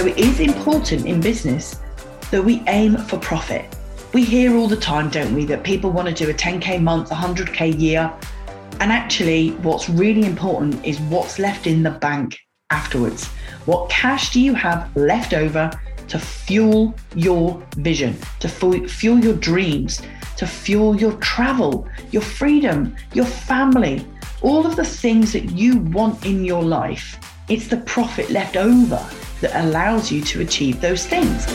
So it is important in business that we aim for profit. We hear all the time, don't we, that people want to do a 10K month, 100K year. And actually, what's really important is what's left in the bank afterwards. What cash do you have left over to fuel your vision, to fuel your dreams, to fuel your travel, your freedom, your family, all of the things that you want in your life? It's the profit left over that allows you to achieve those things.